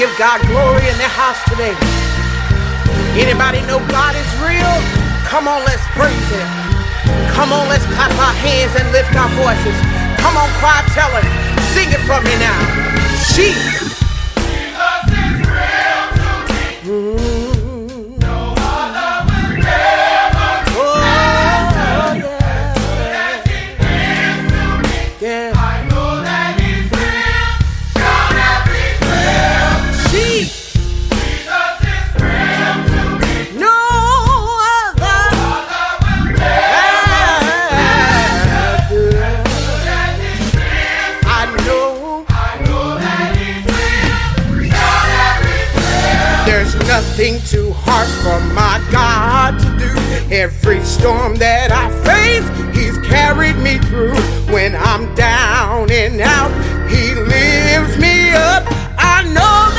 give God glory in the house today? Anybody know God is real? Come on, let's praise Him. Come on, let's clap our hands and lift our voices. Come on, cry, tell Him. Sing it for me now. Jesus hard for my God to do. Every storm that I face, He's carried me through. When I'm down and out, He lifts me up. I know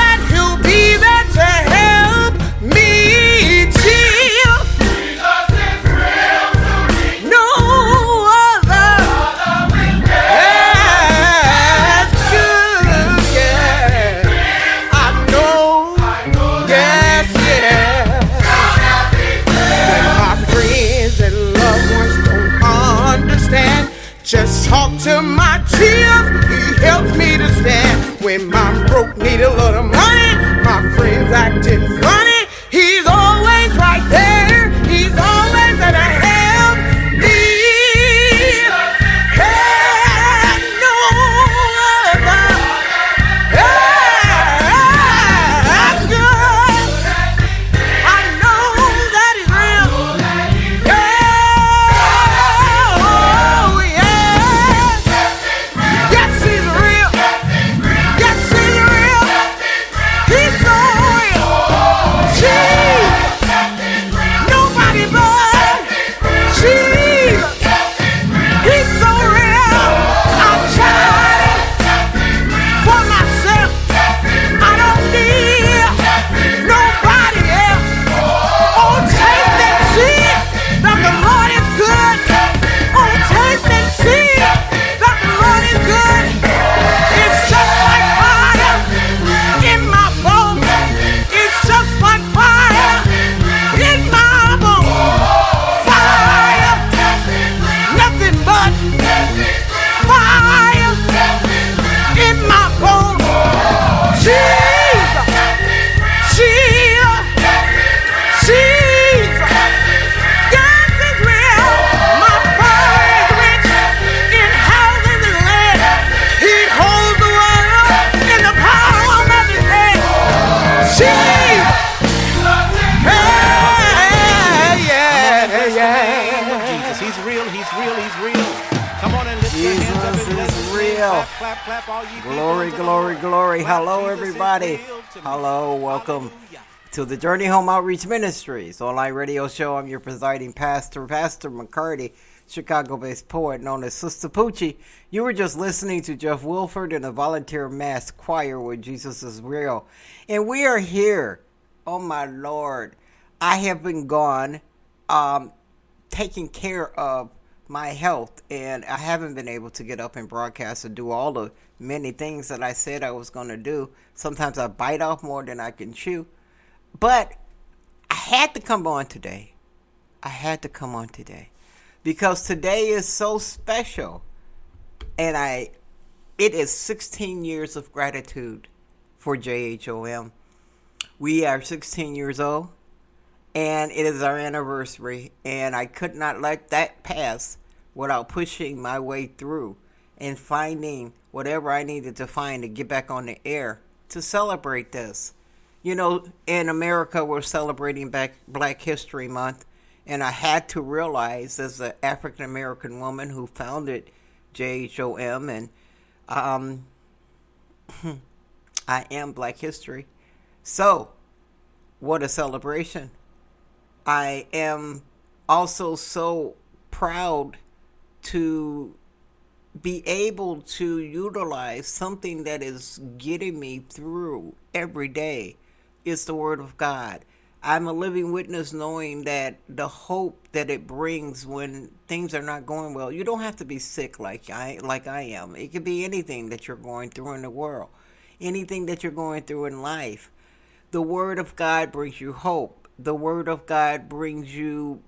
Outreach Ministries online radio show. I'm your presiding pastor, Pastor McCarty, Chicago based poet known as Sister Poochie. You were just listening to Jeff Wilford and the volunteer mass choir with Jesus is Real. And we are here. Oh, my Lord. I have been gone. Um, taking care of my health and I haven't been able to get up and broadcast and do all the many things that I said I was going to do. Sometimes I bite off more than I can chew. But I had to come on today. I had to come on today because today is so special. And I it is 16 years of gratitude for JHOM. We are 16 years old and it is our anniversary and i could not let that pass without pushing my way through and finding whatever i needed to find to get back on the air to celebrate this you know in america we're celebrating back black history month and i had to realize as an african american woman who founded jhom and um, i am black history. So what a celebration. I am also so proud to be able to utilize something that is getting me through every day is the word of God. I'm a living witness knowing that the hope that it brings when things are not going well. You don't have to be sick like I like I am. It could be anything that you're going through in the world. anything that you're going through in life. The Word of God brings you hope. The Word of God brings you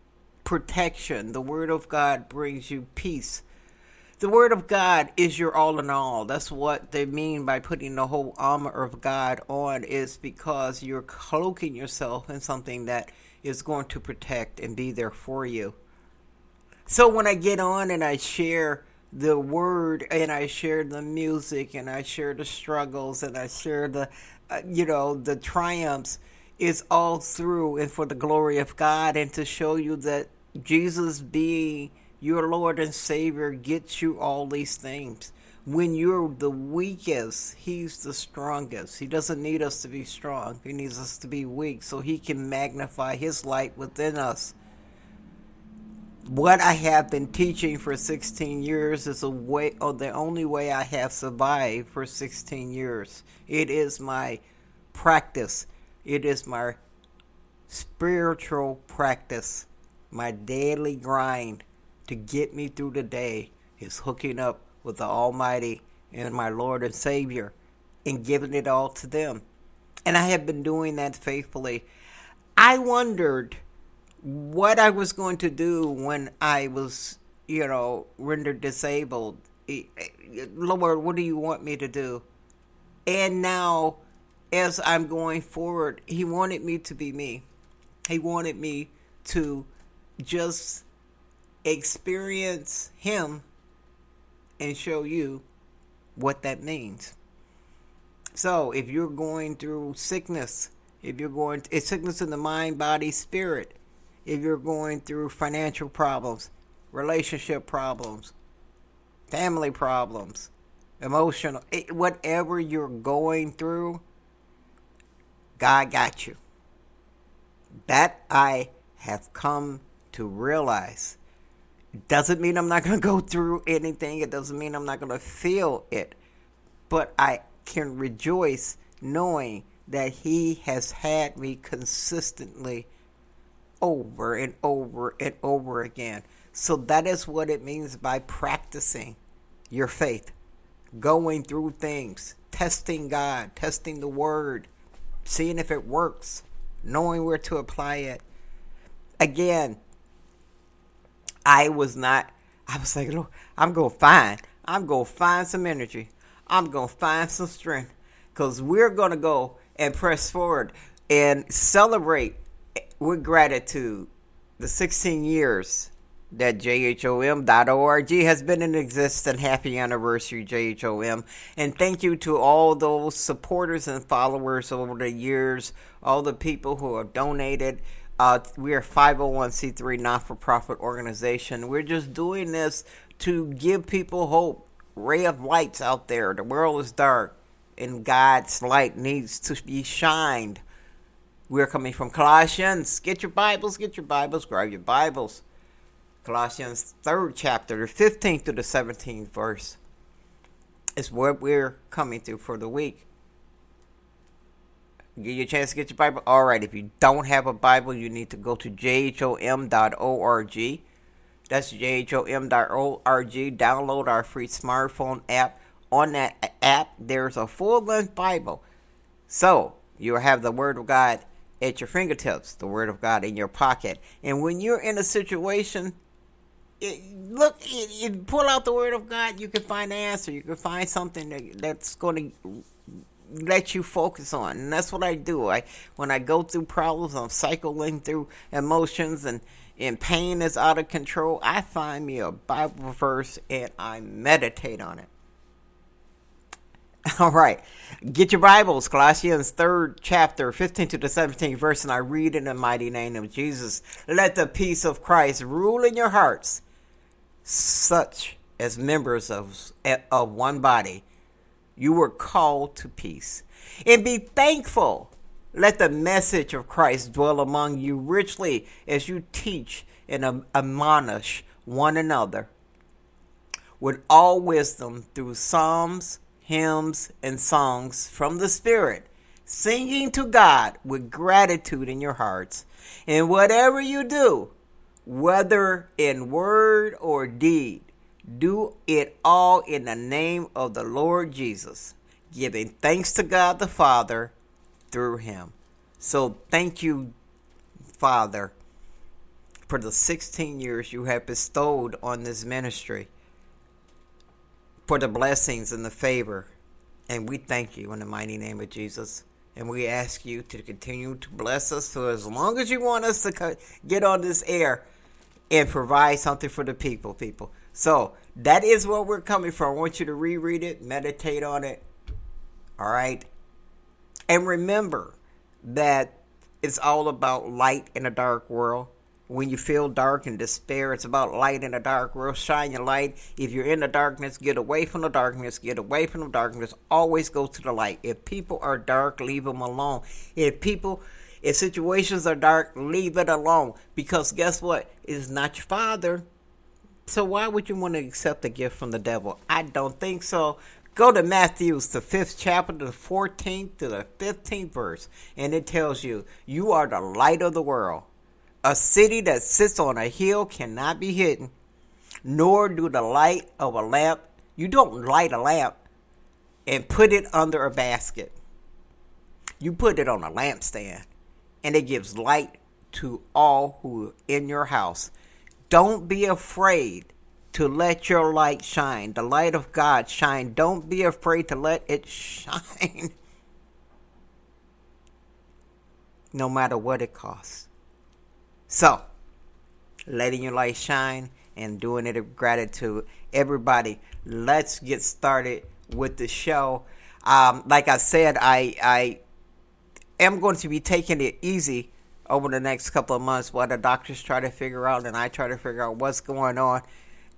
protection. The Word of God brings you peace. The Word of God is your all in all. That's what they mean by putting the whole armor of God on, is because you're cloaking yourself in something that is going to protect and be there for you. So when I get on and I share the word and I share the music and I share the struggles and I share the, uh, you know, the triumphs, it's all through and for the glory of God and to show you that Jesus being your Lord and Savior gets you all these things. When you're the weakest, He's the strongest. He doesn't need us to be strong, He needs us to be weak so He can magnify His light within us. What I have been teaching for 16 years is a way, or the only way I have survived for 16 years. It is my practice. It is my spiritual practice my daily grind to get me through the day is hooking up with the Almighty and my Lord and Savior and giving it all to them. And I have been doing that faithfully. I wondered what I was going to do when I was, you know, rendered disabled. Lord, what do you want me to do? And now, as I'm going forward, He wanted me to be me. He wanted me to just experience Him and show you what that means. So, if you're going through sickness, if you're going, it's sickness in the mind, body, spirit. If you're going through financial problems, relationship problems, family problems, emotional, it, whatever you're going through, God got you. That I have come to realize. Doesn't mean I'm not going to go through anything. It doesn't mean I'm not going to feel it. But I can rejoice knowing that He has had me consistently over and over and over again. So that is what it means by practicing your faith, going through things, testing God, testing the Word, seeing if it works, knowing where to apply it. Again, I was not. I was like, look, I'm gonna find. I'm gonna find some energy. I'm gonna find some strength, cause we're gonna go and press forward and celebrate with gratitude the 16 years that JHOM.org has been in existence. Happy anniversary, JHOM. And thank you to all those supporters and followers over the years, all the people who have donated. Uh, we are 501c3 not-for-profit organization. We're just doing this to give people hope. Ray of lights out there. The world is dark, and God's light needs to be shined. We're coming from Colossians. Get your Bibles, get your Bibles, grab your Bibles. Colossians 3rd chapter, the 15th to the 17th verse is what we're coming to for the week. Give you a chance to get your Bible. All right, if you don't have a Bible, you need to go to jhom.org. That's jhom.org. Download our free smartphone app. On that app, there's a full length Bible. So you'll have the Word of God at your fingertips, the Word of God in your pocket. And when you're in a situation, it, look, you pull out the Word of God, you can find the answer. You can find something that, that's going to let you focus on. And that's what I do. I when I go through problems, I'm cycling through emotions and and pain is out of control. I find me a Bible verse and I meditate on it. All right. Get your Bibles, Colossians 3rd chapter, 15 to the 17th verse, and I read in the mighty name of Jesus. Let the peace of Christ rule in your hearts, such as members of, of one body you were called to peace. And be thankful. Let the message of Christ dwell among you richly as you teach and admonish one another with all wisdom through psalms, hymns, and songs from the Spirit, singing to God with gratitude in your hearts. And whatever you do, whether in word or deed, do it all in the name of the Lord Jesus, giving thanks to God the Father through him. So thank you, Father, for the 16 years you have bestowed on this ministry, for the blessings and the favor. And we thank you in the mighty name of Jesus. And we ask you to continue to bless us for as long as you want us to get on this air and provide something for the people, people. So that is where we're coming from. I want you to reread it, meditate on it. All right. And remember that it's all about light in a dark world. When you feel dark and despair, it's about light in a dark world. Shine your light. If you're in the darkness, get away from the darkness. Get away from the darkness. Always go to the light. If people are dark, leave them alone. If people, if situations are dark, leave it alone. Because guess what? It's not your father. So why would you want to accept a gift from the devil? I don't think so. Go to Matthew's, the fifth chapter, the 14th to the 15th verse, and it tells you, You are the light of the world. A city that sits on a hill cannot be hidden, nor do the light of a lamp. You don't light a lamp and put it under a basket. You put it on a lampstand, and it gives light to all who are in your house. Don't be afraid to let your light shine. The light of God shine. Don't be afraid to let it shine. no matter what it costs. So, letting your light shine and doing it of gratitude. Everybody, let's get started with the show. Um, like I said, I I am going to be taking it easy over the next couple of months while the doctors try to figure out and I try to figure out what's going on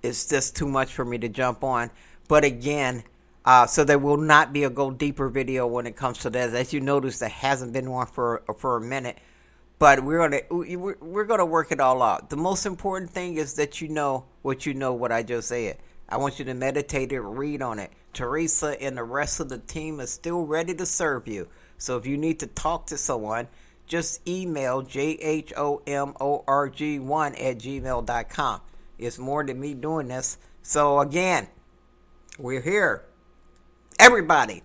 it's just too much for me to jump on. But again, uh, so there will not be a go deeper video when it comes to this. As you notice, there hasn't been one for for a minute. But we're gonna we're, we're gonna work it all out. The most important thing is that you know what you know. What I just said. I want you to meditate it, read on it. Teresa and the rest of the team is still ready to serve you. So if you need to talk to someone, just email jhomorg1 at gmail.com. It's more than me doing this. So again, we're here. Everybody,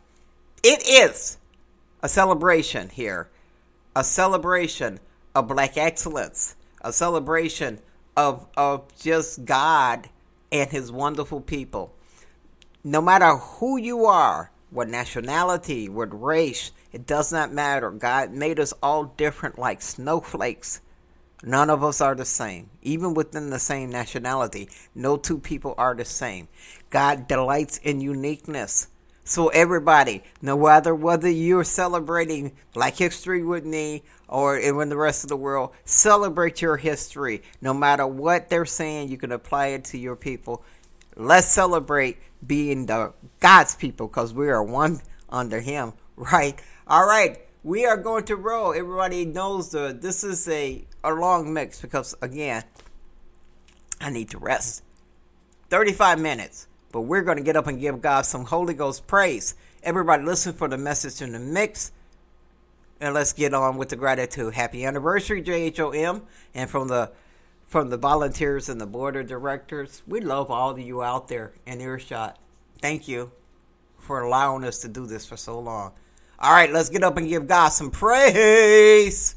it is a celebration here. A celebration of black excellence. A celebration of of just God and his wonderful people. No matter who you are, what nationality, what race, it does not matter. God made us all different like snowflakes None of us are the same. Even within the same nationality, no two people are the same. God delights in uniqueness. So everybody, no matter whether you're celebrating Black History with me or in the rest of the world, celebrate your history. No matter what they're saying, you can apply it to your people. Let's celebrate being the God's people because we are one under Him, right? All right we are going to roll. Everybody knows the this is a a long mix because again, I need to rest. 35 minutes, but we're going to get up and give God some Holy Ghost praise. Everybody listen for the message in the mix. And let's get on with the gratitude. Happy anniversary, JHOM, and from the from the volunteers and the board of directors. We love all of you out there in earshot. Thank you for allowing us to do this for so long. All right, let's get up and give God some praise.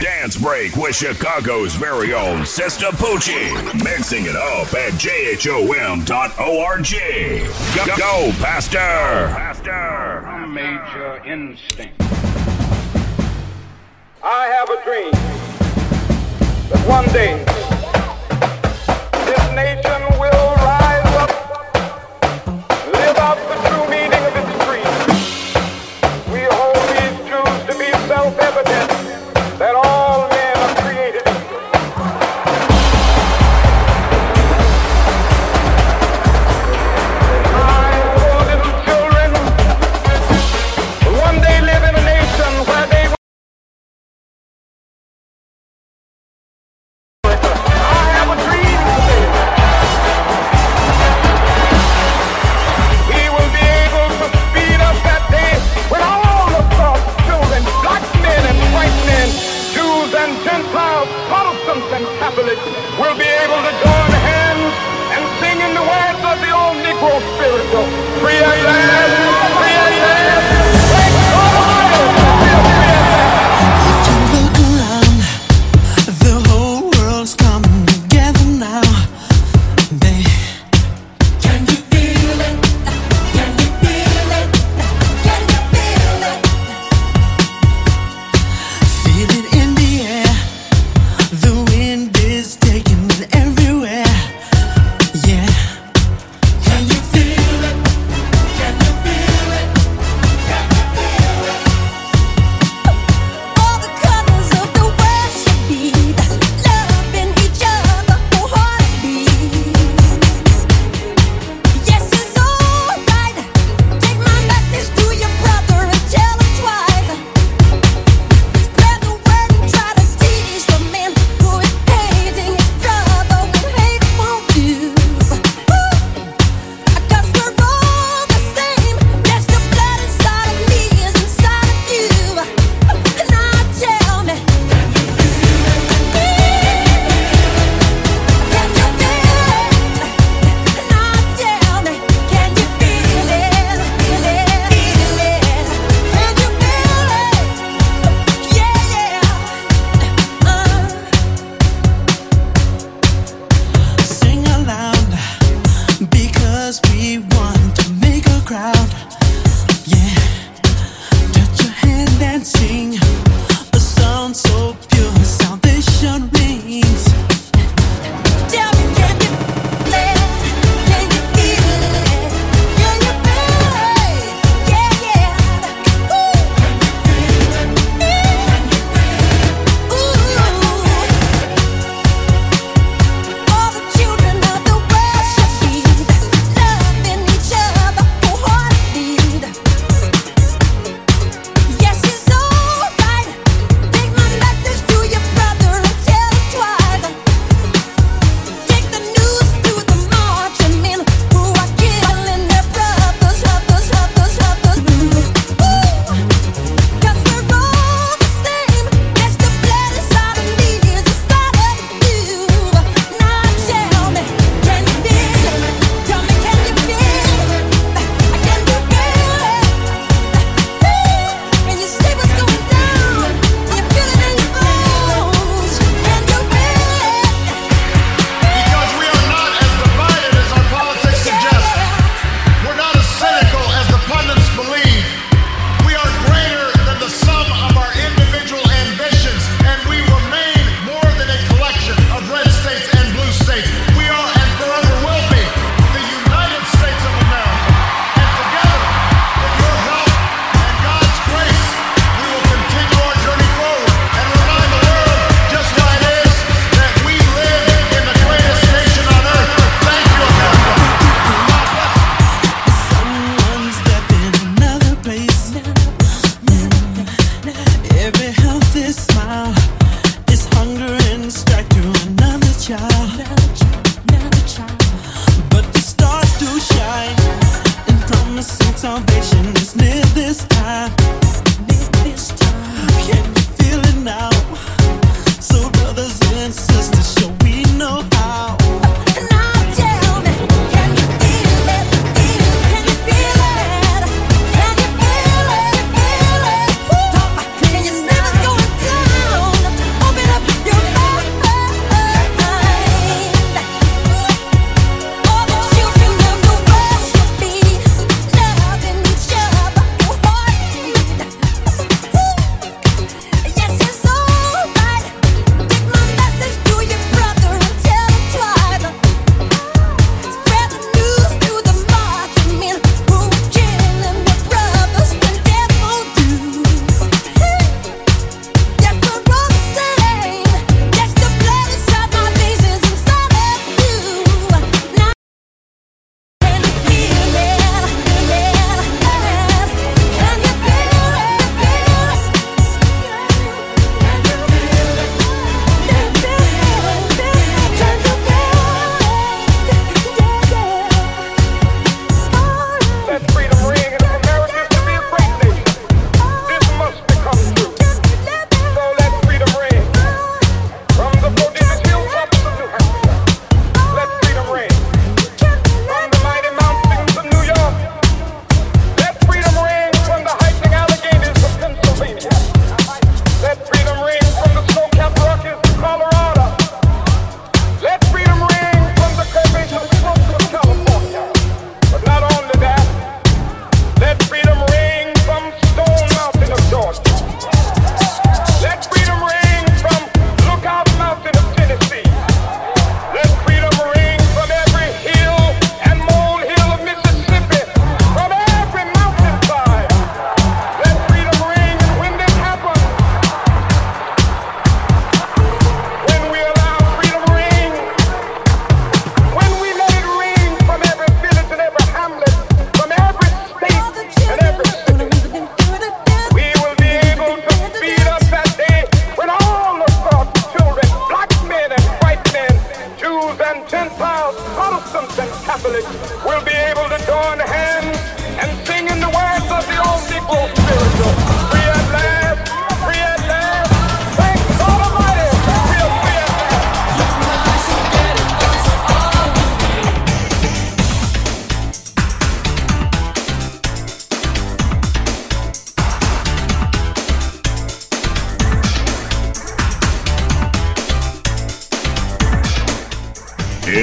Dance break with Chicago's very own Sister Poochie. Mixing it up at jhom.org. Go, go, Pastor. Pastor. Major instinct. I have a dream that one day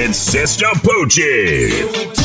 It's Sister Poochie.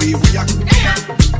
we are.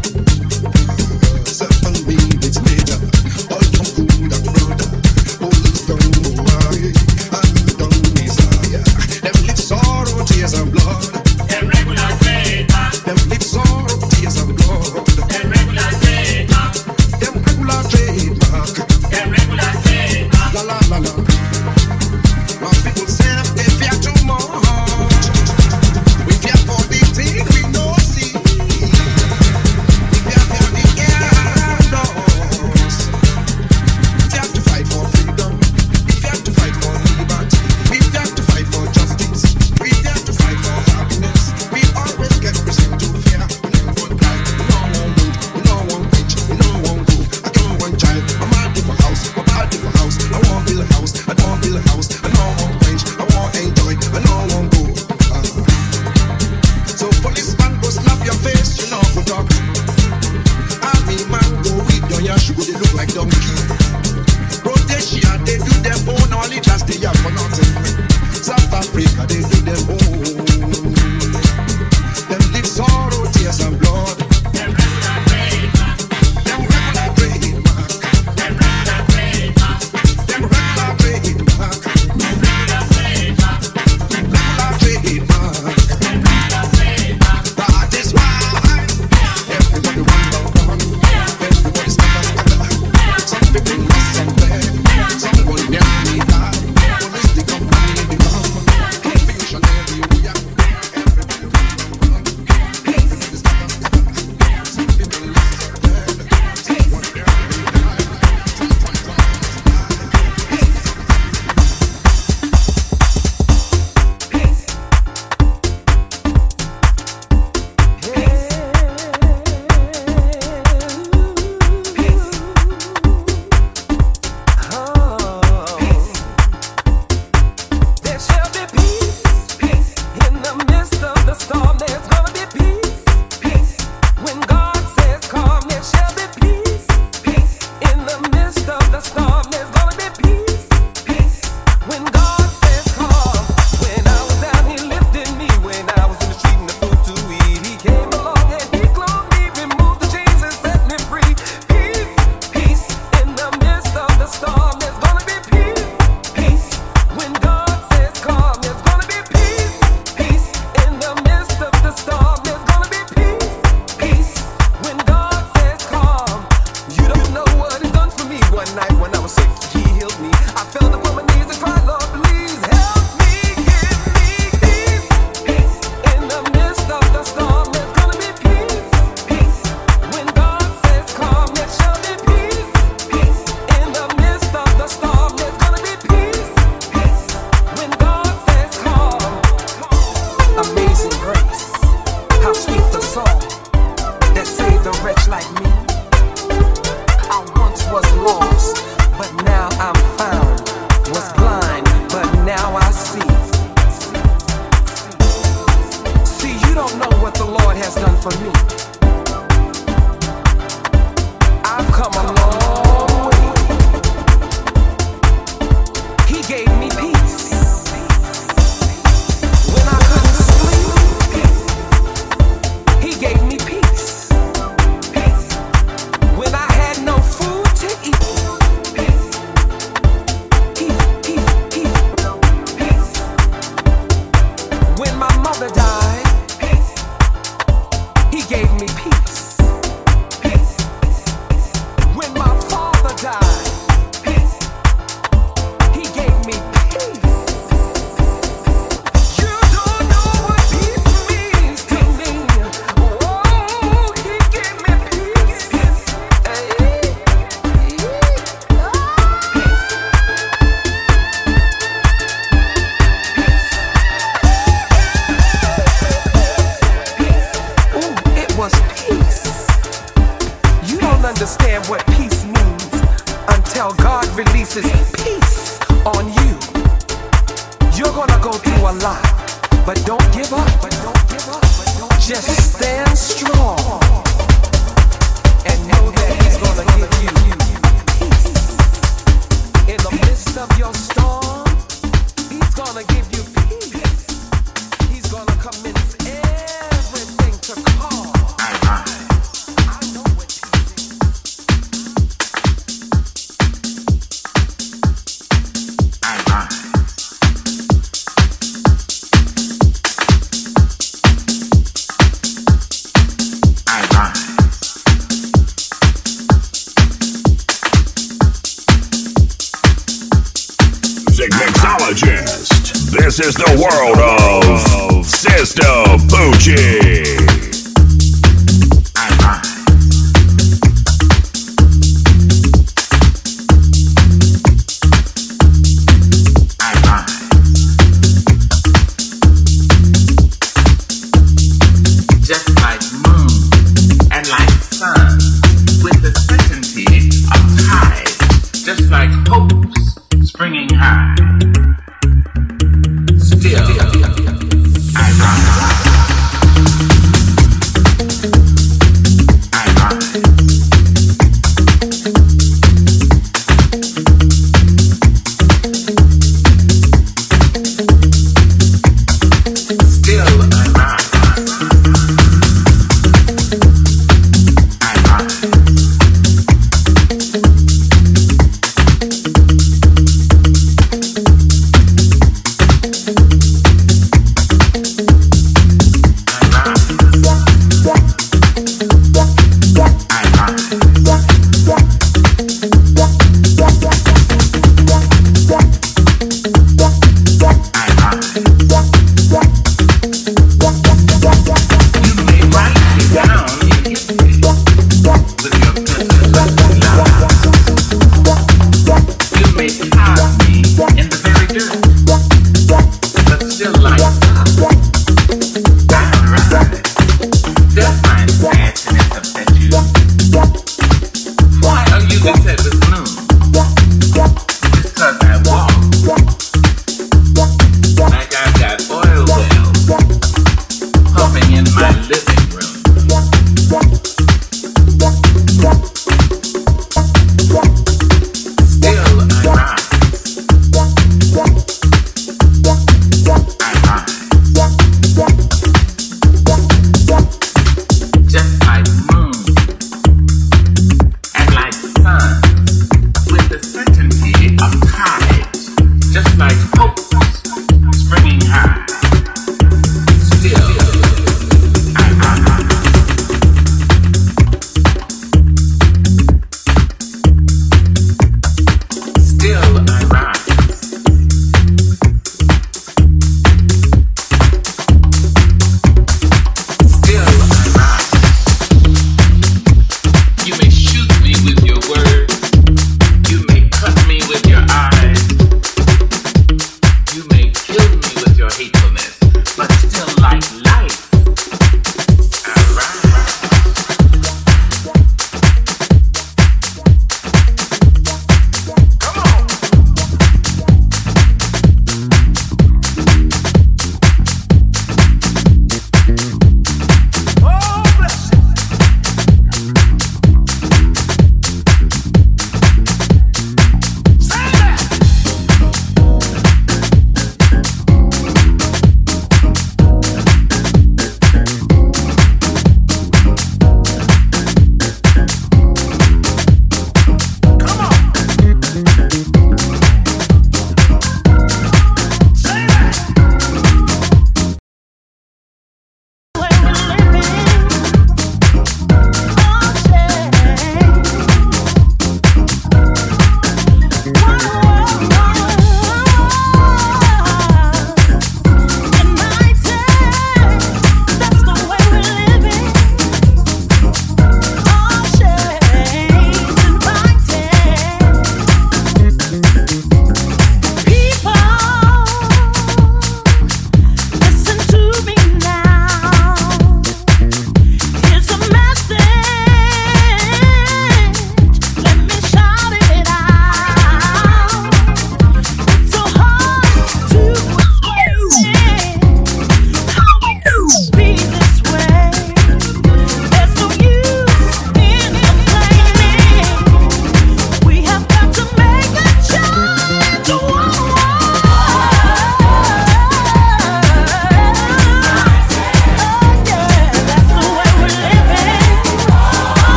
Music mixologist. This is the world of Sister Poochie.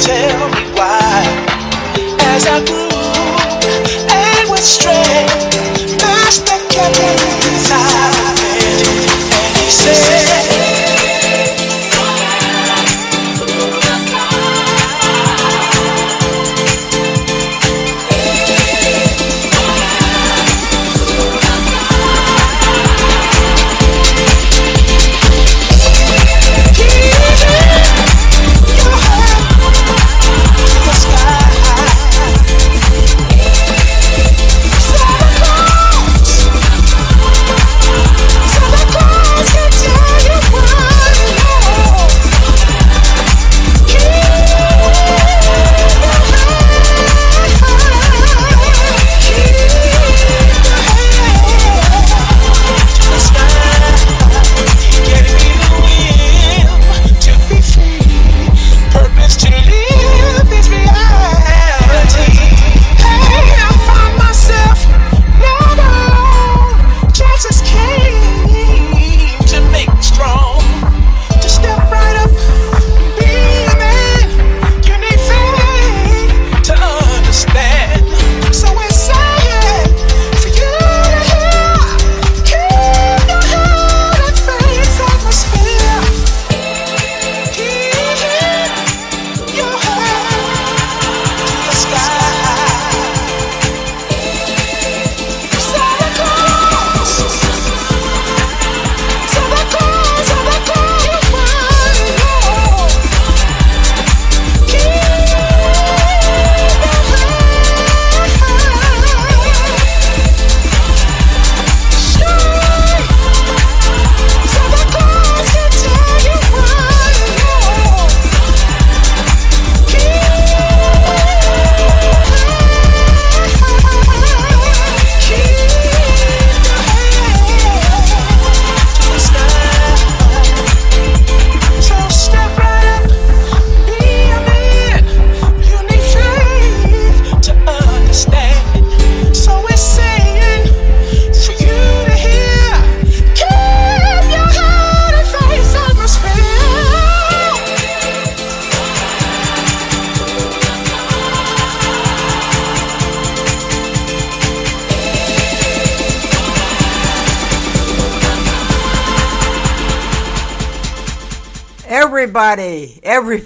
tell me why. As I grew and straight, Master kept me inside and he said.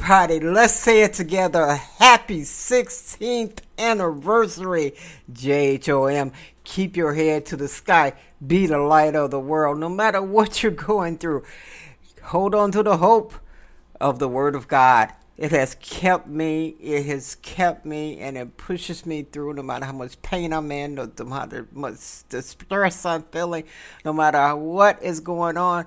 Everybody, let's say it together. Happy 16th anniversary, JHOM. Keep your head to the sky. Be the light of the world, no matter what you're going through. Hold on to the hope of the Word of God. It has kept me, it has kept me, and it pushes me through no matter how much pain I'm in, no matter how much distress I'm feeling, no matter what is going on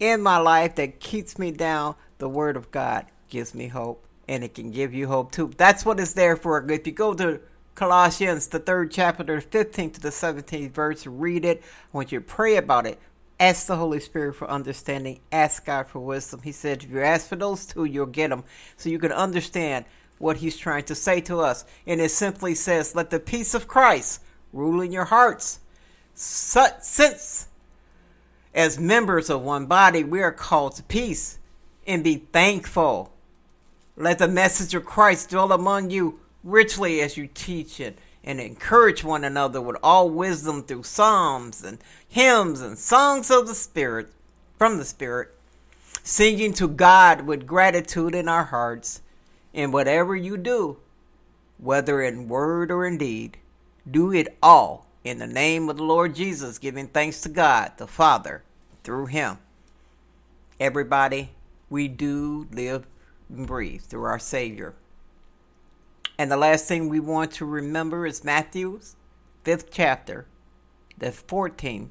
in my life that keeps me down, the Word of God gives me hope, and it can give you hope too. That's what it's there for. If you go to Colossians, the third chapter, the 15th to the 17th verse, read it. I want you to pray about it. Ask the Holy Spirit for understanding. Ask God for wisdom. He said, if you ask for those two, you'll get them. So you can understand what He's trying to say to us. And it simply says, let the peace of Christ rule in your hearts. Since as members of one body, we are called to peace and be thankful. Let the message of Christ dwell among you richly as you teach it and encourage one another with all wisdom through psalms and hymns and songs of the Spirit, from the Spirit, singing to God with gratitude in our hearts. And whatever you do, whether in word or in deed, do it all in the name of the Lord Jesus, giving thanks to God the Father through Him. Everybody, we do live and breathe through our Savior. And the last thing we want to remember is Matthew's fifth chapter, the 14th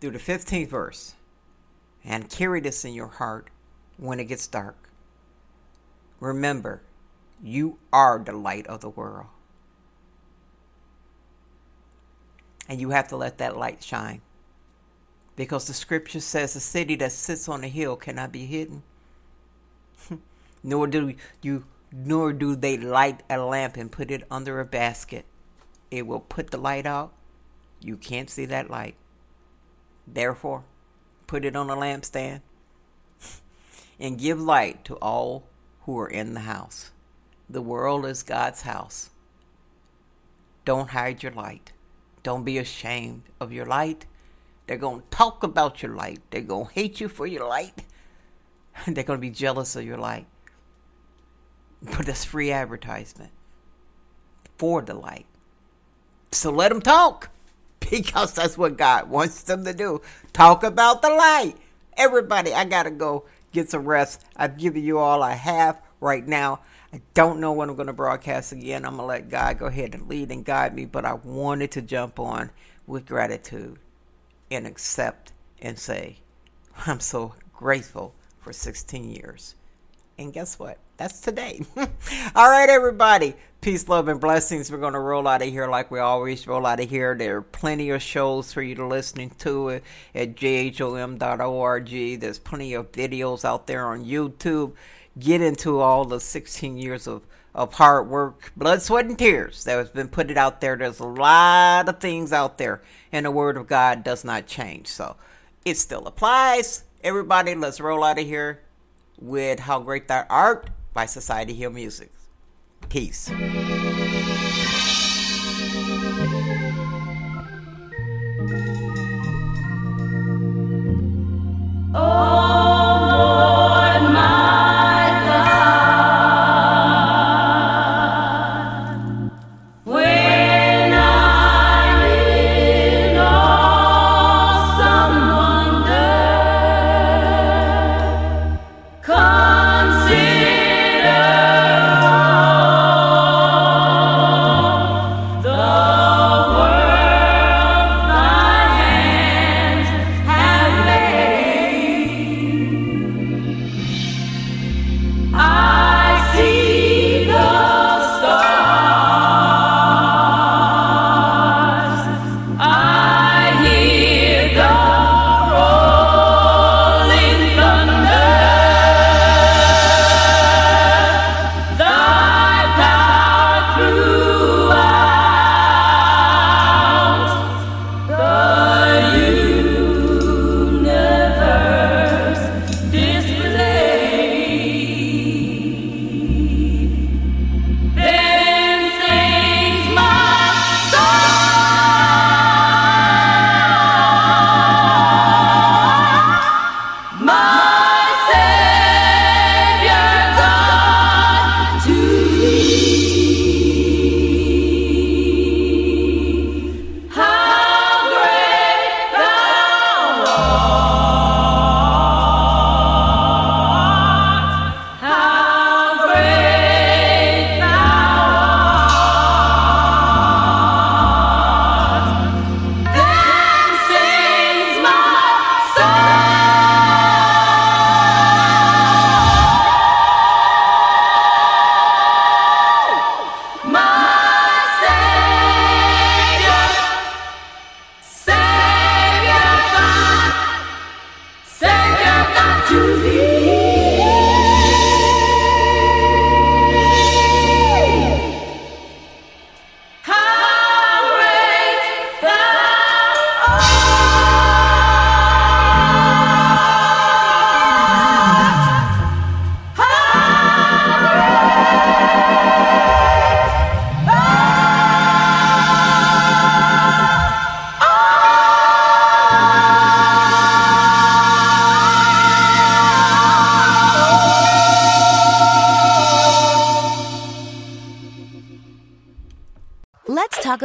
through the 15th verse. And carry this in your heart when it gets dark. Remember, you are the light of the world. And you have to let that light shine. Because the scripture says a city that sits on a hill cannot be hidden. Nor do you nor do they light a lamp and put it under a basket. It will put the light out You can't see that light. Therefore, put it on a lampstand and give light to all who are in the house. The world is God's house. Don't hide your light. Don't be ashamed of your light. They're going to talk about your light. They're going to hate you for your light. They're going to be jealous of your light. But that's free advertisement for the light. So let them talk because that's what God wants them to do. Talk about the light. Everybody, I got to go get some rest. I've given you all I have right now. I don't know when I'm going to broadcast again. I'm going to let God go ahead and lead and guide me, but I wanted to jump on with gratitude and accept and say, I'm so grateful for 16 years. And guess what? That's today. All right, everybody. Peace, love, and blessings. We're going to roll out of here like we always roll out of here. There are plenty of shows for you to listen to at jhom.org. There's plenty of videos out there on YouTube. Get into all the 16 years of, of hard work, blood, sweat, and tears that has been put out there. There's a lot of things out there, and the Word of God does not change. So it still applies. Everybody, let's roll out of here with How Great Thou Art by Society Hill Music. Peace. When